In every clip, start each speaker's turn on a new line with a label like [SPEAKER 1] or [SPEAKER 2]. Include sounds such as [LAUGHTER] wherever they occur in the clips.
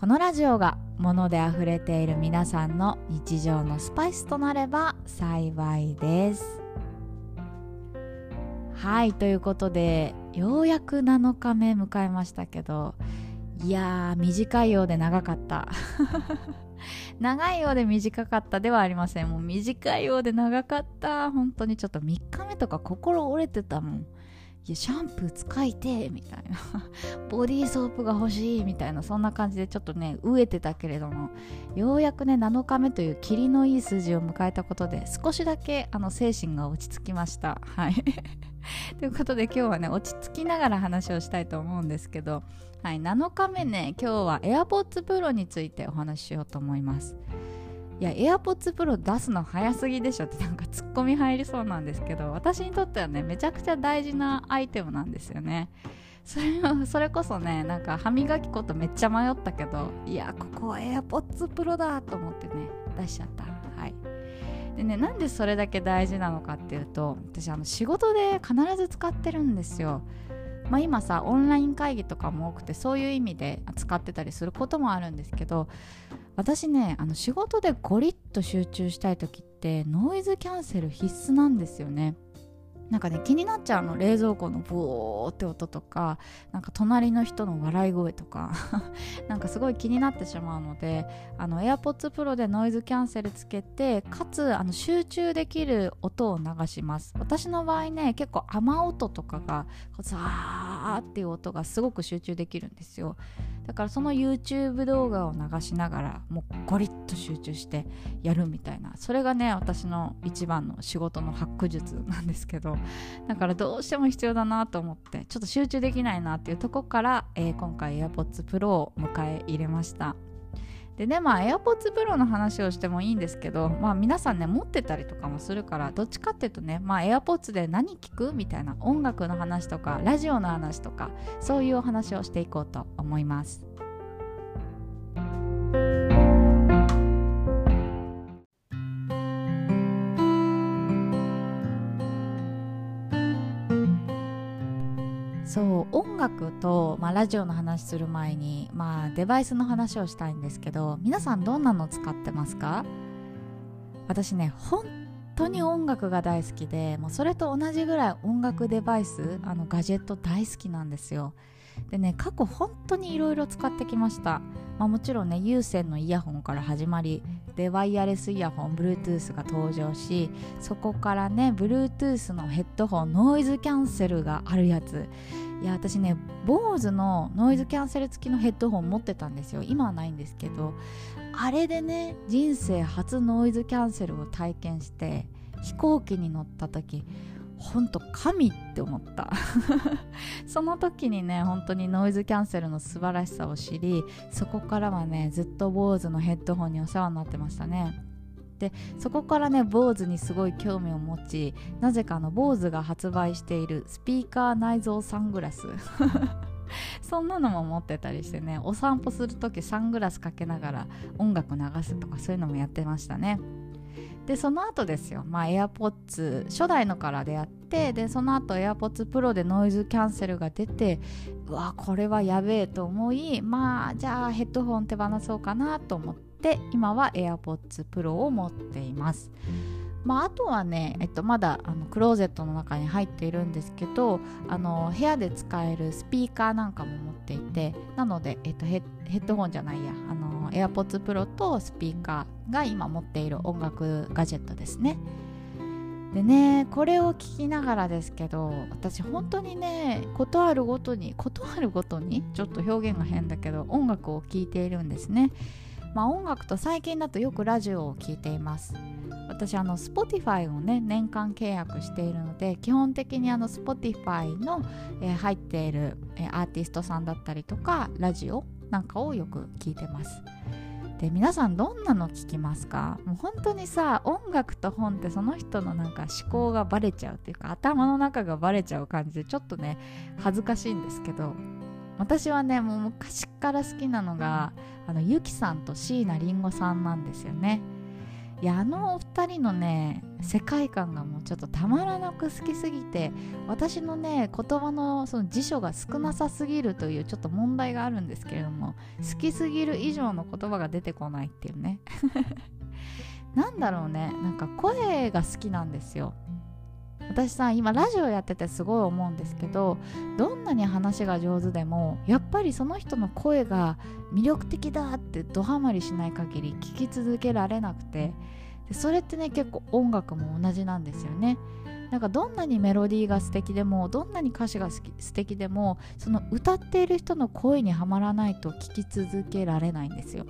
[SPEAKER 1] このラジオが物であふれている皆さんの日常のスパイスとなれば幸いです。はいということでようやく7日目迎えましたけどいやー短いようで長かった。[LAUGHS] 長いようで短かったではありません。もう短いようで長かった。本当にちょっと3日目とか心折れてたもん。いやシャンプー使いてみたいな。[LAUGHS] ボディーソープが欲しいみたいなそんな感じでちょっとね飢えてたけれども。ようやくね7日目という霧のいい数字を迎えたことで少しだけあの精神が落ち着きました。はい。[LAUGHS] ということで今日はね落ち着きながら話をしたいと思うんですけど、はい、7日目ね今日は AirPods Pro についてお話ししようと思います。いや AirPods Pro 出すの早すぎでしょってなんかツッコミ入りそうなんですけど私にとってはねめちゃくちゃ大事なアイテムなんですよね。それそれこそねなんか歯磨き粉とめっちゃ迷ったけどいやここは AirPods Pro だと思ってね出しちゃった。はい。でねなんでそれだけ大事なのかっていうと私あの仕事で必ず使ってるんですよ。まあ、今さオンライン会議とかも多くてそういう意味で使ってたりすることもあるんですけど私ねあの仕事でゴリッと集中したい時ってノイズキャンセル必須なんですよね。なんかね気になっちゃうの冷蔵庫のボーって音とかなんか隣の人の笑い声とか [LAUGHS] なんかすごい気になってしまうのであの AirPods Pro でノイズキャンセルつけてかつあの集中できる音を流します。私の場合ね結構雨音とかがザーっていう音がすごく集中できるんですよ。だからその YouTube 動画を流しながらもうゴリッと集中してやるみたいなそれがね私の一番の仕事のハック術なんですけどだからどうしても必要だなと思ってちょっと集中できないなっていうとこから、えー、今回 AirPods Pro を迎え入れました。でねまあ AirPods Pro の話をしてもいいんですけどまあ皆さんね持ってたりとかもするからどっちかっていうとねまあ AirPods で何聞くみたいな音楽の話とかラジオの話とかそういうお話をしていこうと思います。と、まあ、ラジオの話する前に、まあ、デバイスの話をしたいんですけど皆さんどんなの使ってますか？私ね本当に音楽が大好きでもうそれと同じぐらい音楽デバイスあのガジェット大好きなんですよ。でね過去本当にいろいろ使ってきました、まあ、もちろんね有線のイヤホンから始まりでワイヤレスイヤホン Bluetooth が登場しそこからね Bluetooth のヘッドホンノイズキャンセルがあるやつ。いや私ね BOSE のノイズキャンセル付きのヘッドホン持ってたんですよ。今はないんですけどあれでね人生初ノイズキャンセルを体験して飛行機に乗った時ほんと神って思った。[LAUGHS] その時にね本当にノイズキャンセルの素晴らしさを知りそこからはねずっと BOSE のヘッドホンにお世話になってましたね。でそこからね BOSE にすごい興味を持ちなぜかあの BOSE が発売しているスピーカー内蔵サングラス。[LAUGHS] そんなのも持ってたりしてねお散歩する時サングラスかけながら音楽流すとかそういうのもやってましたね。でその後ですよ、まあ、AirPods 初代のからでやってでその後 AirPods Pro でノイズキャンセルが出てうわこれはやべえと思いまあじゃあヘッドホン手放そうかなと思ってで今は AirPods Pro を持っています。まあ、あとはね、えっと、まだあのクローゼットの中に入っているんですけどあの部屋で使えるスピーカーなんかも持っていてなので、えっと、ヘッドホンじゃないやあの AirPods Pro とスピーカーが今持っている音楽ガジェットですね。でねこれを聞きながらですけど私本当にね事あるごとに事あるごとにちょっと表現が変だけど音楽を聴いているんですね。まあ、音楽と最近だとよくラジオを聴いています私あの Spotify をね年間契約しているので基本的にあの Spotify の、えー、入っている、えー、アーティストさんだったりとかラジオなんかをよく聞いてますで皆さんどんなの聞きますか？もう本当にさ音楽と本ってその人のなんか思考がバレちゃうっていうか頭の中がバレちゃう感じでちょっとね恥ずかしいんですけど私はねもう昔から好きなのがあのゆきさんと椎名林檎さんなんですよね。いやあのお二人のね世界観がもうちょっとたまらなく好きすぎて私のね言葉のその辞書が少なさすぎるというちょっと問題があるんですけれども好きすぎる以上の言葉が出てこないっていうね。[LAUGHS] なんだろうね。なんか声が好きなんですよ。私さ今ラジオやっててすごい思うんですけどどんなに話が上手でもやっぱりその人の声が魅力的だってドハマりしない限り聞き続けられなくてでそれってね結構音楽も同じなんですよね。なんかどんなにメロディーが素敵でもどんなに歌詞が好き素敵でもその歌っている人の声にはまらないと聴き続けられないんですよ。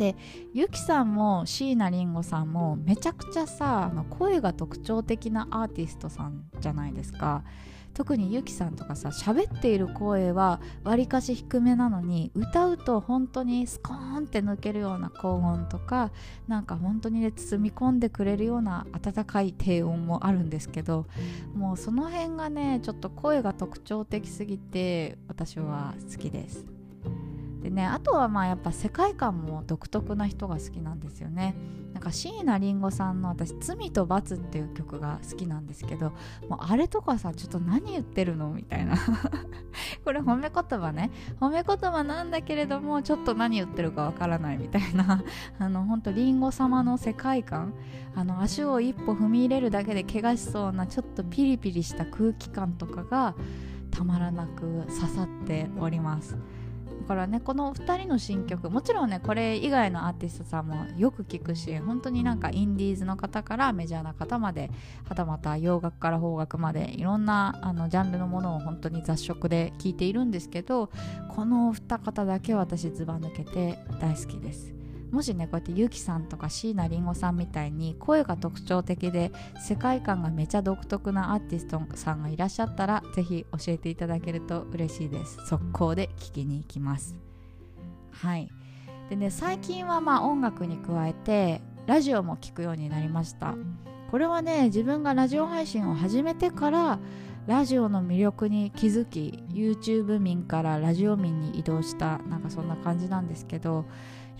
[SPEAKER 1] でゆきさんも椎名林檎さんもめちゃくちゃさあの声が特徴的なアーティストさんじゃないですか特にゆきさんとかさ喋っている声はわりかし低めなのに歌うと本当にスコーンって抜けるような高音とかなんか本当にね包み込んでくれるような温かい低音もあるんですけどもうその辺がねちょっと声が特徴的すぎて私は好きです。でねあとはまあやっぱ世界観も独特な人が好きなんですよね。なんか椎名林檎さんの私「罪と罰」っていう曲が好きなんですけどもうあれとかさちょっと何言ってるのみたいな。[LAUGHS] これ褒め言葉ね。褒め言葉なんだけれどもちょっと何言ってるかわからないみたいな。[LAUGHS] あのほんと林檎様の世界観。あの足を一歩踏み入れるだけで怪我しそうなちょっとピリピリした空気感とかがたまらなく刺さっております。からねこの2人の新曲もちろんねこれ以外のアーティストさんもよく聞くし本当になんかインディーズの方からメジャーな方まではたまた洋楽から邦楽までいろんなあのジャンルのものを本当に雑食で聴いているんですけどこの二方だけ私ずば抜けて大好きです。もしねこうやってゆきさんとか椎名林檎さんみたいに声が特徴的で世界観がめちゃ独特なアーティストさんがいらっしゃったらぜひ教えていただけると嬉しいです。速攻で聞きに行きます。はい。でね最近はまあ音楽に加えてラジオも聴くようになりました。これはね自分がラジオ配信を始めてからラジオの魅力に気づき YouTube 民からラジオ民に移動したなんかそんな感じなんですけど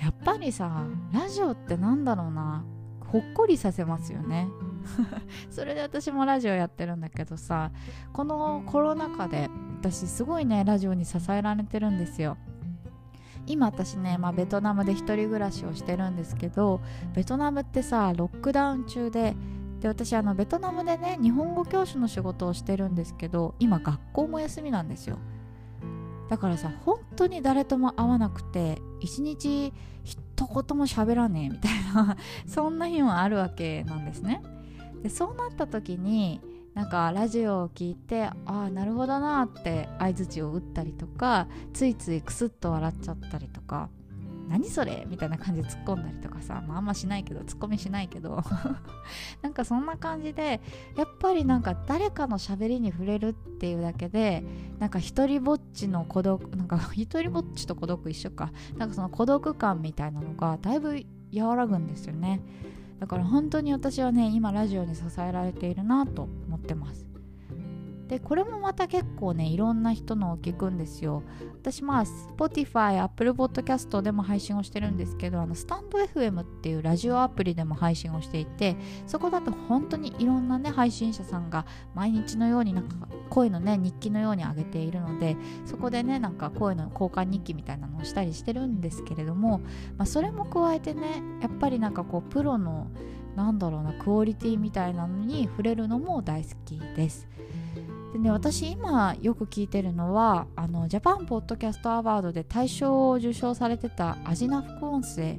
[SPEAKER 1] やっぱりさラジオってなんだろうな。ほっこりさせますよね。[LAUGHS] それで私もラジオやってるんだけどさこのコロナ禍で私すごいねラジオに支えられてるんですよ。今私ね、まあ、ベトナムで1人暮らしをしてるんですけどベトナムってさロックダウン中でで私あのベトナムでね日本語教師の仕事をしてるんですけど今学校も休みなんですよ。だからさ本当に誰とも会わなくて一日一言も喋らねえみたいな。[LAUGHS] そんな日もあるわけなんですね。でそうなった時になんかラジオを聞いてああなるほどなって相づちを打ったりとかついついクスッと笑っちゃったりとか何それ？みたいな感じで突っ込んだりとかさ、まあ、あんましないけどツッコミしないけど。[LAUGHS] なんかそんな感じでやっぱりなんか誰かの喋りに触れるっていうだけでなんか一人ぼっちの孤独なんか一人ぼっちと孤独一緒か。なんかその孤独感みたいなのがだいぶ和らぐんですよね。だから本当に私はね今ラジオに支えられているなと思ってます。でこれもまた結構ねいろんな人のを聞くんですよ私まあ Spotify、Apple Podcast でも配信をしてるんですけどあのスタンド FM っていうラジオアプリでも配信をしていてそこだと本当にいろんなね配信者さんが毎日のようになんか声のね日記のように上げているのでそこでねなんか声の交換日記みたいなのをしたりしてるんですけれども、まあ、それも加えてねやっぱりなんかこうプロのなんだろうなクオリティみたいなのに触れるのも大好きです。でね私今よく聞いてるのはあのジャパンポッドキャストアワードで大賞を受賞されてたアジナ副音声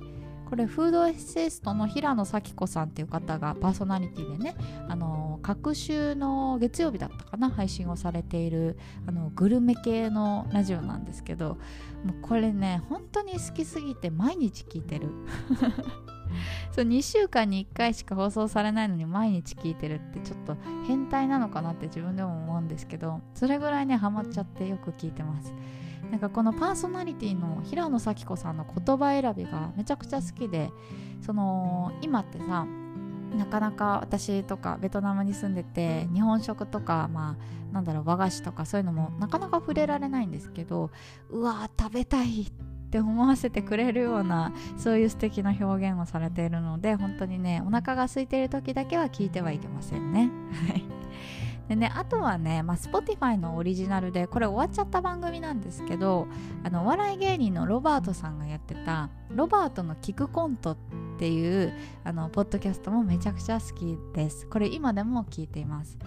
[SPEAKER 1] これフードエッセイストの平野咲子さんっていう方がパーソナリティでねあの各週の月曜日だったかな配信をされているあのグルメ系のラジオなんですけどもうこれね本当に好きすぎて毎日聞いてる。そう2週間に1回しか放送されないのに毎日聞いてるってちょっと変態なのかなって自分でも思うんですけどそれぐらいねハマっちゃってよく聞いてますなんかこのパーソナリティの平野咲子さんの言葉選びがめちゃくちゃ好きでその今ってさなかなか私とかベトナムに住んでて日本食とかまあなんだろう和菓子とかそういうのもなかなか触れられないんですけどうわー食べたいって思わせてくれるようなそういう素敵な表現をされているので本当にねお腹が空いている時だけは聞いてはいけませんね。はいでね、あとはね、まあ、Spotify のオリジナルでこれ終わっちゃった番組なんですけどあのお笑い芸人のロバートさんがやってた「ロバートの聞くコント」っていうあのポッドキャストもめちゃくちゃ好きです。これ今でも聞いています。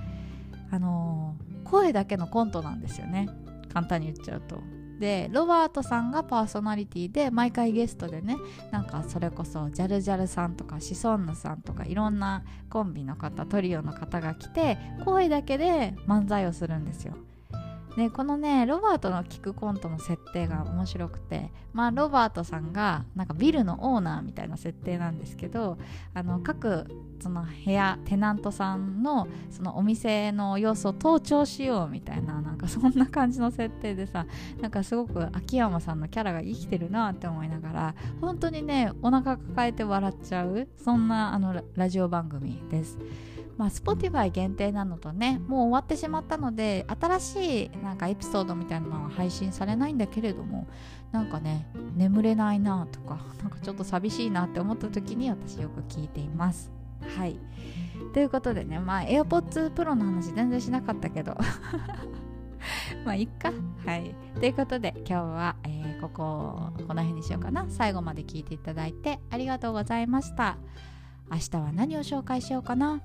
[SPEAKER 1] あの声だけのコントなんですよね。簡単に言っちゃうと。でロバートさんがパーソナリティで毎回ゲストでねなんかそれこそジャルジャルさんとかシソンヌさんとかいろんなコンビの方トリオの方が来て声だけで漫才をするんですよ。でこのねロバートの聞くコントの設定が面白くてまあロバートさんがなんかビルのオーナーみたいな設定なんですけどあの各その部屋テナントさんのそのお店の様子を盗聴しようみたいななんかそんな感じの設定でさなんかすごく秋山さんのキャラが生きてるなって思いながら本当にねお腹抱えて笑っちゃうそんなあのラジオ番組です。まあ、Spotify 限定なのとねもう終わってしまったので新しいなんかエピソードみたいなのは配信されないんだけれどもなんかね眠れないなとかなんかちょっと寂しいなって思った時に私よく聞いています。はい。ということでねまあ AirPods Pro の話全然しなかったけど。[LAUGHS] まあいっか。はい。ということで今日は、えー、こここの辺にしようかな。最後まで聞いていただいてありがとうございました。明日は何を紹介しようかな？